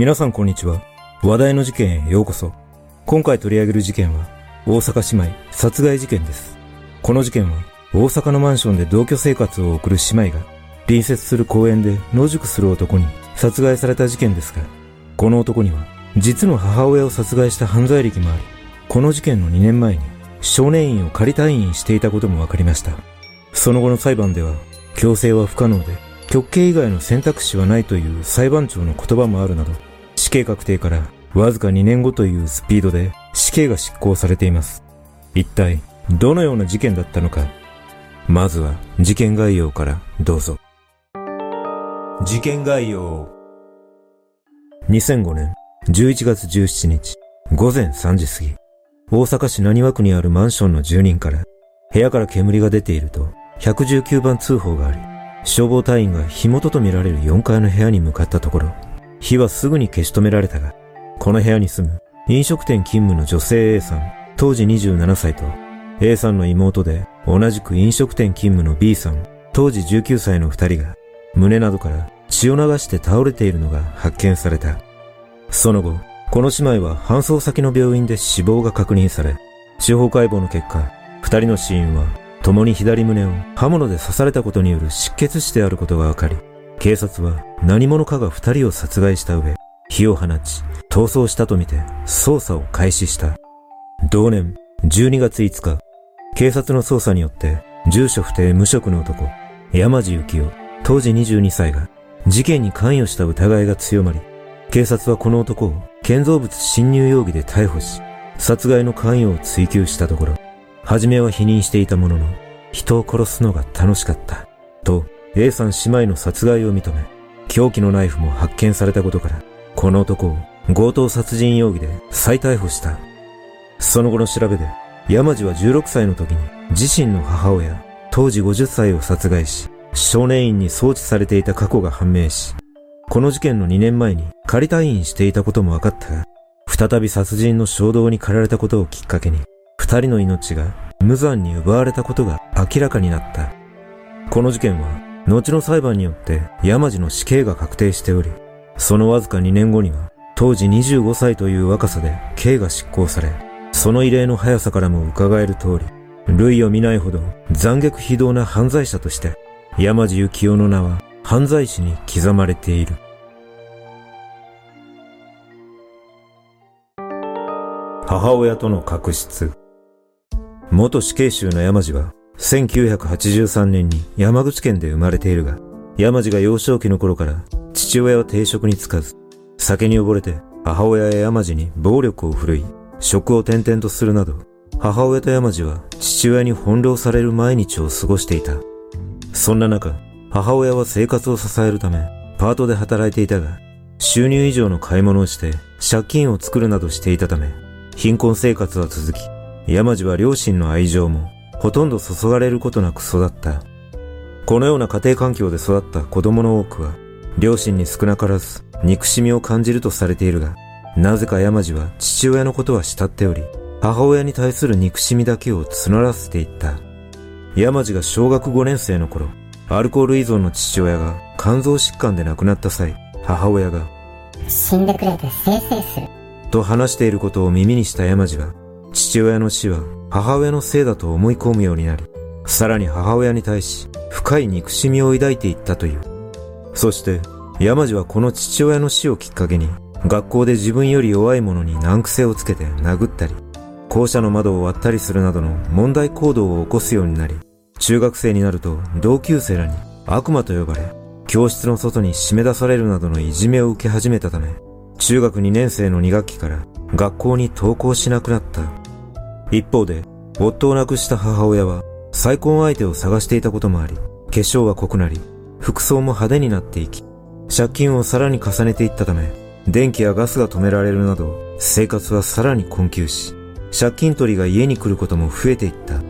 皆さんこんにちは。話題の事件へようこそ。今回取り上げる事件は、大阪姉妹殺害事件です。この事件は、大阪のマンションで同居生活を送る姉妹が、隣接する公園で野宿する男に殺害された事件ですが、この男には、実の母親を殺害した犯罪歴もあり、この事件の2年前に、少年院を仮退院していたことも分かりました。その後の裁判では、強制は不可能で、極刑以外の選択肢はないという裁判長の言葉もあるなど、死刑確定からわずか2年後というスピードで死刑が執行されています。一体、どのような事件だったのか。まずは事件概要からどうぞ。事件概要。2005年11月17日午前3時過ぎ、大阪市浪速区にあるマンションの住人から部屋から煙が出ていると119番通報があり、消防隊員が火元とみられる4階の部屋に向かったところ、火はすぐに消し止められたが、この部屋に住む飲食店勤務の女性 A さん、当時27歳と、A さんの妹で同じく飲食店勤務の B さん、当時19歳の二人が、胸などから血を流して倒れているのが発見された。その後、この姉妹は搬送先の病院で死亡が確認され、司法解剖の結果、二人の死因は共に左胸を刃物で刺されたことによる失血死であることが分かり、警察は何者かが二人を殺害した上、火を放ち、逃走したとみて捜査を開始した。同年12月5日、警察の捜査によって住所不定無職の男、山地幸雄、当時22歳が事件に関与した疑いが強まり、警察はこの男を建造物侵入容疑で逮捕し、殺害の関与を追及したところ、初めは否認していたものの、人を殺すのが楽しかった。と、A さん姉妹の殺害を認め、凶器のナイフも発見されたことから、この男を強盗殺人容疑で再逮捕した。その後の調べで、山地は16歳の時に自身の母親、当時50歳を殺害し、少年院に送致されていた過去が判明し、この事件の2年前に仮退院していたことも分かったが、再び殺人の衝動に駆られたことをきっかけに、二人の命が無残に奪われたことが明らかになった。この事件は、後の裁判によって山路の死刑が確定しており、そのわずか2年後には、当時25歳という若さで刑が執行され、その異例の速さからも伺える通り、類を見ないほど残虐非道な犯罪者として、山地幸雄の名は犯罪史に刻まれている。母親との確執。元死刑囚の山路は、1983年に山口県で生まれているが、山路が幼少期の頃から父親は定職に就かず、酒に溺れて母親や山路に暴力を振るい、職を転々とするなど、母親と山路は父親に翻弄される毎日を過ごしていた。そんな中、母親は生活を支えるため、パートで働いていたが、収入以上の買い物をして借金を作るなどしていたため、貧困生活は続き、山路は両親の愛情もほとんど注がれることなく育った。このような家庭環境で育った子供の多くは、両親に少なからず憎しみを感じるとされているが、なぜか山路は父親のことは慕っており、母親に対する憎しみだけを募らせていった。山路が小学5年生の頃、アルコール依存の父親が肝臓疾患で亡くなった際、母親が、死んでくれてせいせいする。と話していることを耳にした山路は、父親の死は母親のせいだと思い込むようになり、さらに母親に対し深い憎しみを抱いていったという。そして、山路はこの父親の死をきっかけに、学校で自分より弱い者に難癖をつけて殴ったり、校舎の窓を割ったりするなどの問題行動を起こすようになり、中学生になると同級生らに悪魔と呼ばれ、教室の外に締め出されるなどのいじめを受け始めたため、中学2年生の2学期から学校に登校しなくなった。一方で、夫を亡くした母親は、再婚相手を探していたこともあり、化粧は濃くなり、服装も派手になっていき、借金をさらに重ねていったため、電気やガスが止められるなど、生活はさらに困窮し、借金取りが家に来ることも増えていった。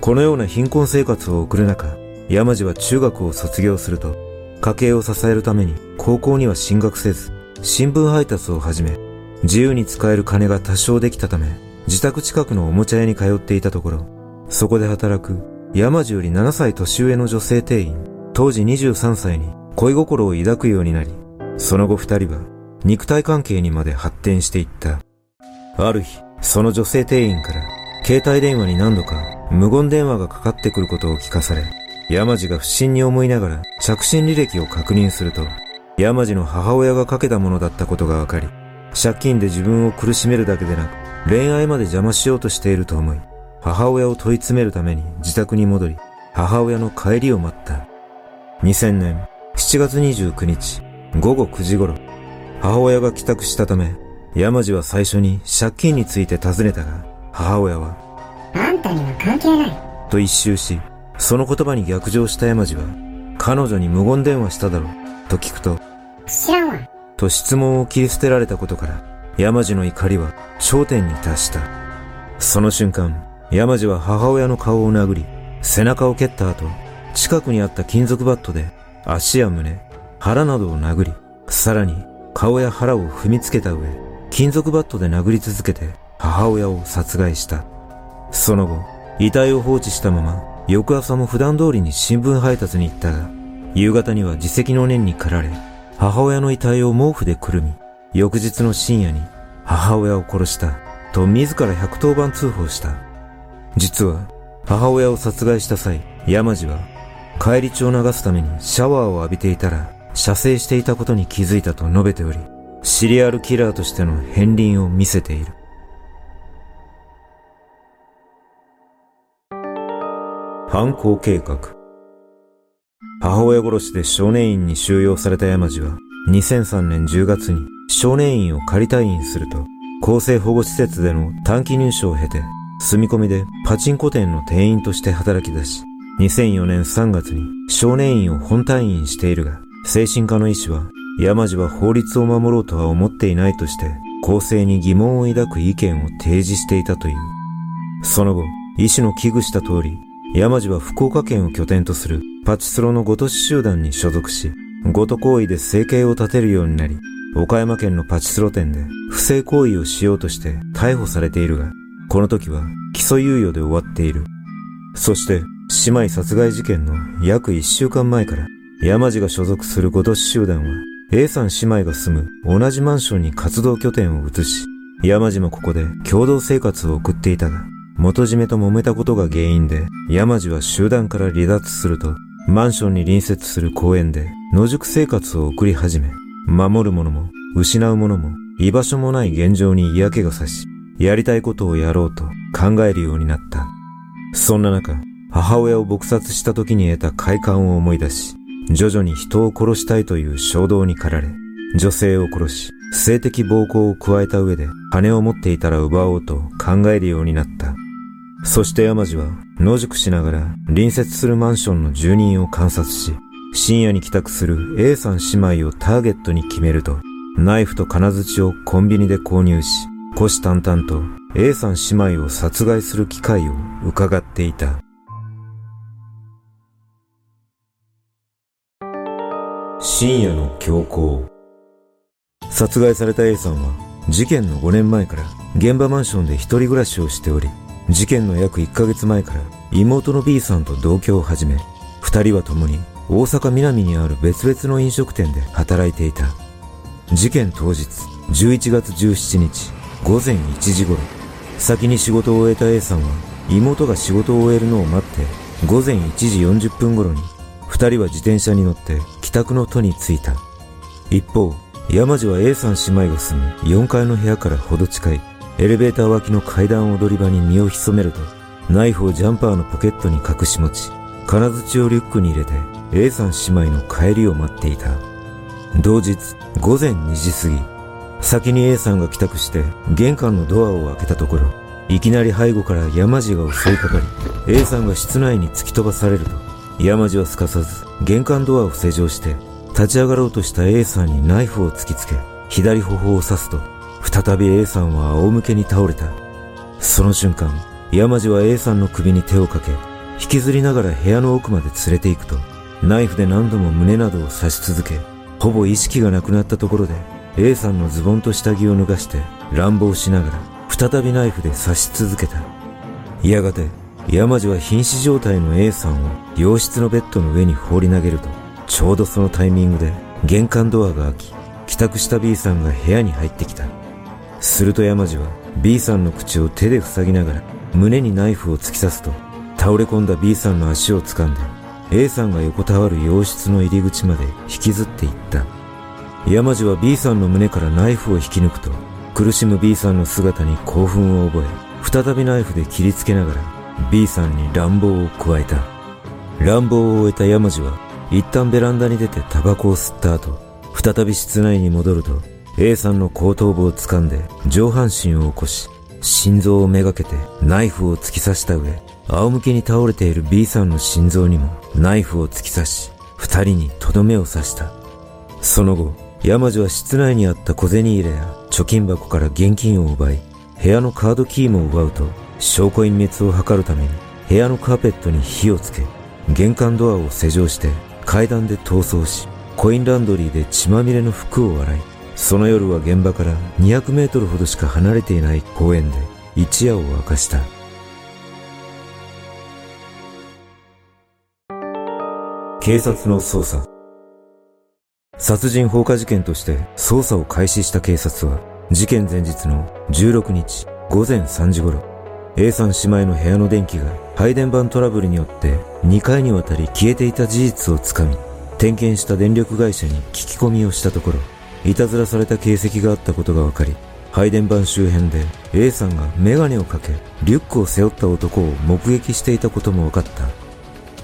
このような貧困生活を送る中、山路は中学を卒業すると、家計を支えるために高校には進学せず、新聞配達を始め、自由に使える金が多少できたため、自宅近くのおもちゃ屋に通っていたところ、そこで働く山路より7歳年上の女性店員、当時23歳に恋心を抱くようになり、その後二人は肉体関係にまで発展していった。ある日、その女性店員から、携帯電話に何度か無言電話がかかってくることを聞かされ、山路が不審に思いながら着信履歴を確認すると、山路の母親がかけたものだったことが分かり、借金で自分を苦しめるだけでなく、恋愛まで邪魔しようとしていると思い、母親を問い詰めるために自宅に戻り、母親の帰りを待った。2000年7月29日午後9時頃、母親が帰宅したため、山路は最初に借金について尋ねたが、母親は、あんたには関係ない。と一周し、その言葉に逆上した山路は、彼女に無言電話しただろう、と聞くと、知らんわ。と質問を切り捨てられたことから、山路の怒りは頂点に達した。その瞬間、山路は母親の顔を殴り、背中を蹴った後、近くにあった金属バットで足や胸、腹などを殴り、さらに顔や腹を踏みつけた上、金属バットで殴り続けて母親を殺害した。その後、遺体を放置したまま、翌朝も普段通りに新聞配達に行ったが、夕方には自責の念に駆られ、母親の遺体を毛布でくるみ、翌日の深夜に母親を殺したと自ら110番通報した。実は母親を殺害した際、山路は帰り血を流すためにシャワーを浴びていたら射精していたことに気づいたと述べており、シリアルキラーとしての片鱗を見せている。犯行計画母親殺しで少年院に収容された山路は2003年10月に少年院を仮退院すると厚生保護施設での短期入所を経て住み込みでパチンコ店の店員として働き出し2004年3月に少年院を本退院しているが精神科の医師は山路は法律を守ろうとは思っていないとして公正に疑問を抱く意見を提示していたという。その後医師の危惧した通り山路は福岡県を拠点とするパチスロのごとし集団に所属し、ごと行為で生計を立てるようになり、岡山県のパチスロ店で不正行為をしようとして逮捕されているが、この時は起訴猶予で終わっている。そして、姉妹殺害事件の約1週間前から、山路が所属するごとし集団は、A さん姉妹が住む同じマンションに活動拠点を移し、山路もここで共同生活を送っていたが、元締めと揉めたことが原因で、山路は集団から離脱すると、マンションに隣接する公園で野宿生活を送り始め、守る者も失う者も居場所もない現状に嫌気がさし、やりたいことをやろうと考えるようになった。そんな中、母親を撲殺した時に得た快感を思い出し、徐々に人を殺したいという衝動に駆られ、女性を殺し、性的暴行を加えた上で金を持っていたら奪おうと考えるようになった。そして山路は野宿しながら隣接するマンションの住人を観察し、深夜に帰宅する A さん姉妹をターゲットに決めると、ナイフと金槌をコンビニで購入し、虎視眈々と A さん姉妹を殺害する機会を伺っていた。深夜の強行。殺害された A さんは事件の5年前から現場マンションで一人暮らしをしており、事件の約1ヶ月前から妹の B さんと同居を始め、二人は共に大阪南にある別々の飲食店で働いていた。事件当日、11月17日、午前1時頃、先に仕事を終えた A さんは妹が仕事を終えるのを待って、午前1時40分頃に、二人は自転車に乗って帰宅の途に着いた。一方、山路は A さん姉妹が住む4階の部屋からほど近いエレベーター脇の階段踊り場に身を潜めると、ナイフをジャンパーのポケットに隠し持ち、金槌をリュックに入れて A さん姉妹の帰りを待っていた。同日午前2時過ぎ、先に A さんが帰宅して玄関のドアを開けたところ、いきなり背後から山路が襲いかかり、A さんが室内に突き飛ばされると、山路はすかさず玄関ドアを施錠して、立ち上がろうとした A さんにナイフを突きつけ、左頬を刺すと、再び A さんは仰向けに倒れた。その瞬間、山路は A さんの首に手をかけ、引きずりながら部屋の奥まで連れて行くと、ナイフで何度も胸などを刺し続け、ほぼ意識がなくなったところで、A さんのズボンと下着を脱がして、乱暴しながら、再びナイフで刺し続けた。やがて、山路は瀕死状態の A さんを洋室のベッドの上に放り投げると、ちょうどそのタイミングで玄関ドアが開き、帰宅した B さんが部屋に入ってきた。すると山路は B さんの口を手で塞ぎながら胸にナイフを突き刺すと倒れ込んだ B さんの足を掴んで A さんが横たわる洋室の入り口まで引きずっていった。山路は B さんの胸からナイフを引き抜くと苦しむ B さんの姿に興奮を覚え再びナイフで切りつけながら B さんに乱暴を加えた。乱暴を終えた山路は一旦ベランダに出てタバコを吸った後再び室内に戻ると A さんの後頭部を掴んで上半身を起こし心臓をめがけてナイフを突き刺した上仰向けに倒れている B さんの心臓にもナイフを突き刺し二人にとどめを刺した。その後山路は室内にあった小銭入れや貯金箱から現金を奪い部屋のカードキーも奪うと証拠隠滅を図るために部屋のカーペットに火をつけ玄関ドアを施錠して階段で逃走しコインランドリーで血まみれの服を洗いその夜は現場から200メートルほどしか離れていない公園で一夜を明かした。警察の捜査殺人放火事件として捜査を開始した警察は事件前日の16日午前3時頃 A さん姉妹の部屋の電気が配電盤トラブルによって2回にわたり消えていた事実をつかみ、点検した電力会社に聞き込みをしたところ、いたずらされた形跡があったことが分かり、配電盤周辺で A さんがメガネをかけ、リュックを背負った男を目撃していたことも分かった。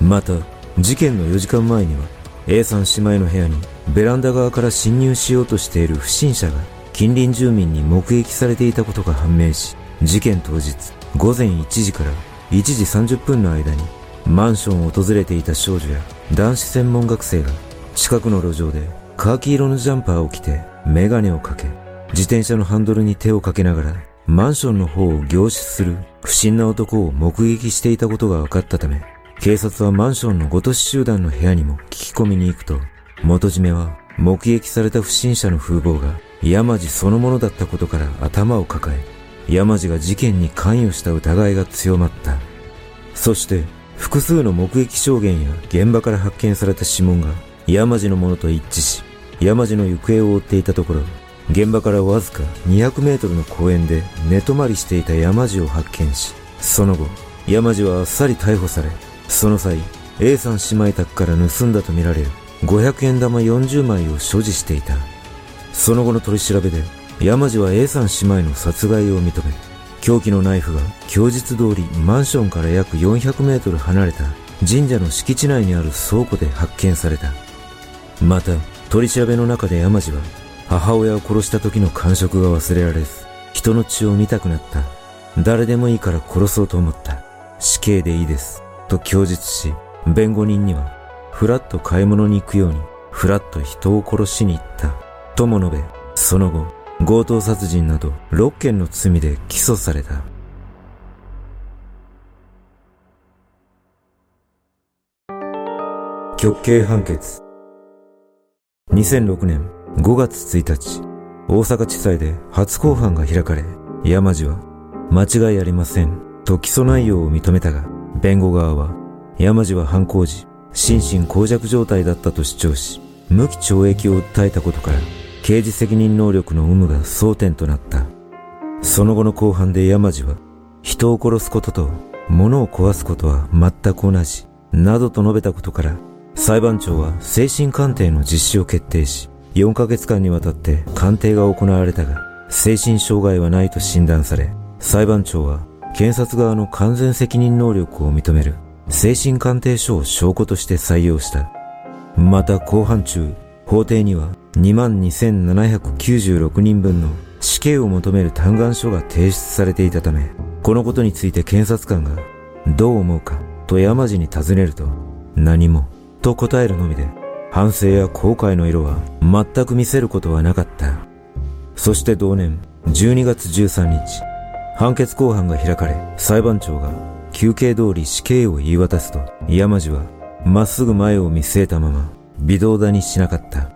また、事件の4時間前には A さん姉妹の部屋にベランダ側から侵入しようとしている不審者が近隣住民に目撃されていたことが判明し、事件当日午前1時から1時30分の間にマンションを訪れていた少女や男子専門学生が近くの路上でカーキ色のジャンパーを着てメガネをかけ自転車のハンドルに手をかけながらマンションの方を凝視する不審な男を目撃していたことが分かったため警察はマンションのごとし集団の部屋にも聞き込みに行くと元締めは目撃された不審者の風貌が山路そのものだったことから頭を抱え山路が事件に関与した疑いが強まった。そして、複数の目撃証言や現場から発見された指紋が山路のものと一致し、山路の行方を追っていたところ、現場からわずか200メートルの公園で寝泊まりしていた山路を発見し、その後、山路はあっさり逮捕され、その際、A さん姉妹宅から盗んだとみられる500円玉40枚を所持していた。その後の取り調べで、山路は A さん姉妹の殺害を認め、凶器のナイフが供述通りマンションから約400メートル離れた神社の敷地内にある倉庫で発見された。また、取り調べの中で山路は母親を殺した時の感触が忘れられず、人の血を見たくなった。誰でもいいから殺そうと思った。死刑でいいです。と供述し、弁護人には、ふらっと買い物に行くように、ふらっと人を殺しに行った。とも述べ、その後、強盗殺人など6件の罪で起訴された。極刑判決2006年5月1日大阪地裁で初公判が開かれ山路は間違いありませんと起訴内容を認めたが弁護側は山路は犯行時心神耗弱状態だったと主張し無期懲役を訴えたことから刑事責任能力の有無が争点となった。その後の後半で山路は、人を殺すことと物を壊すことは全く同じ、などと述べたことから、裁判長は精神鑑定の実施を決定し、4ヶ月間にわたって鑑定が行われたが、精神障害はないと診断され、裁判長は検察側の完全責任能力を認める精神鑑定書を証拠として採用した。また後半中、法廷には22,796人分の死刑を求める嘆願書が提出されていたため、このことについて検察官がどう思うかと山路に尋ねると何もと答えるのみで反省や後悔の色は全く見せることはなかった。そして同年12月13日、判決公判が開かれ裁判長が休憩通り死刑を言い渡すと山路はまっすぐ前を見据えたまま微動だにしなかった。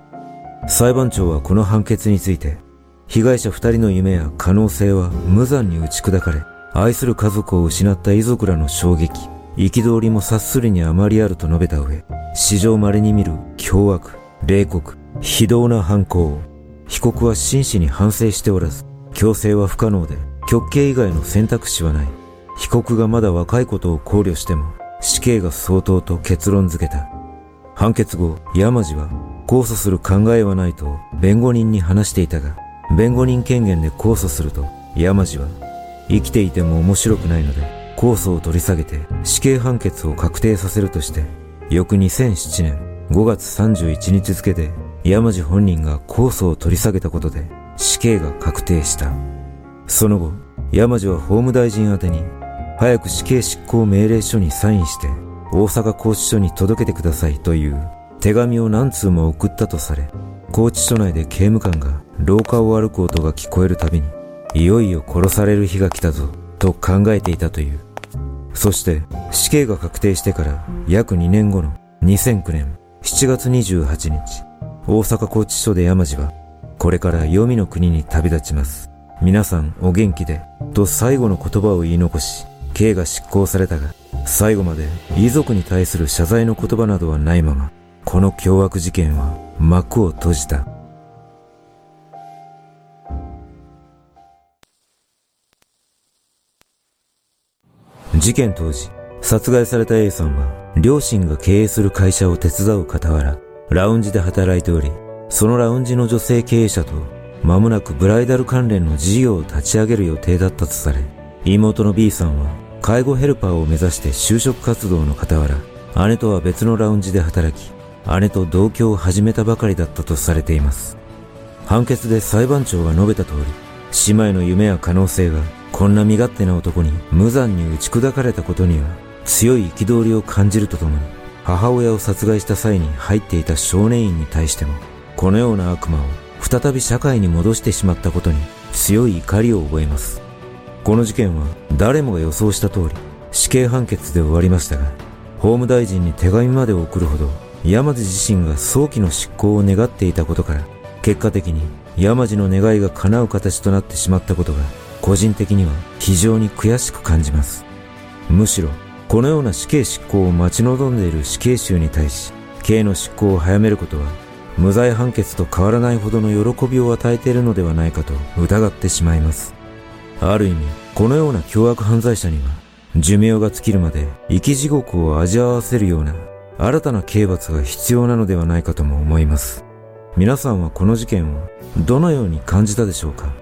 裁判長はこの判決について、被害者二人の夢や可能性は無残に打ち砕かれ、愛する家族を失った遺族らの衝撃、憤りも察するにあまりあると述べた上、史上稀に見る凶悪、冷酷、非道な犯行を、被告は真摯に反省しておらず、強制は不可能で、極刑以外の選択肢はない。被告がまだ若いことを考慮しても、死刑が相当と結論付けた。判決後、山路は、控訴する考えはないと弁護人に話していたが、弁護人権限で控訴すると、山路は、生きていても面白くないので、控訴を取り下げて死刑判決を確定させるとして、翌2007年5月31日付で山路本人が控訴を取り下げたことで死刑が確定した。その後、山路は法務大臣宛てに早く死刑執行命令書にサインして大阪拘置所に届けてくださいという手紙を何通も送ったとされ、拘置所内で刑務官が廊下を歩く音が聞こえるたびに、いよいよ殺される日が来たぞ、と考えていたという。そして死刑が確定してから約2年後の2009年7月28日、大阪拘置所で山路は、これから黄泉の国に旅立ちます。皆さんお元気で、と最後の言葉を言い残し、刑が執行されたが、最後まで遺族に対する謝罪の言葉などはないまま、この凶悪事件は幕を閉じた。事件当時、殺害された A さんは、両親が経営する会社を手伝う傍ら、ラウンジで働いており、そのラウンジの女性経営者と、間もなくブライダル関連の事業を立ち上げる予定だったとされ、妹の B さんは、介護ヘルパーを目指して就職活動の傍ら、姉とは別のラウンジで働き、姉と同居を始めたばかりだったとされています。判決で裁判長が述べた通り、姉妹の夢や可能性がこんな身勝手な男に無残に打ち砕かれたことには強い憤りを感じるとともに母親を殺害した際に入っていた少年院に対してもこのような悪魔を再び社会に戻してしまったことに強い怒りを覚えます。この事件は誰もが予想した通り死刑判決で終わりましたが法務大臣に手紙まで送るほど山路自身が早期の執行を願っていたことから結果的に山路の願いが叶う形となってしまったことが個人的には非常に悔しく感じます。むしろ、このような死刑執行を待ち望んでいる死刑囚に対し、刑の執行を早めることは、無罪判決と変わらないほどの喜びを与えているのではないかと疑ってしまいます。ある意味、このような凶悪犯罪者には、寿命が尽きるまで生き地獄を味わわせるような新たな刑罰が必要なのではないかとも思います。皆さんはこの事件をどのように感じたでしょうか？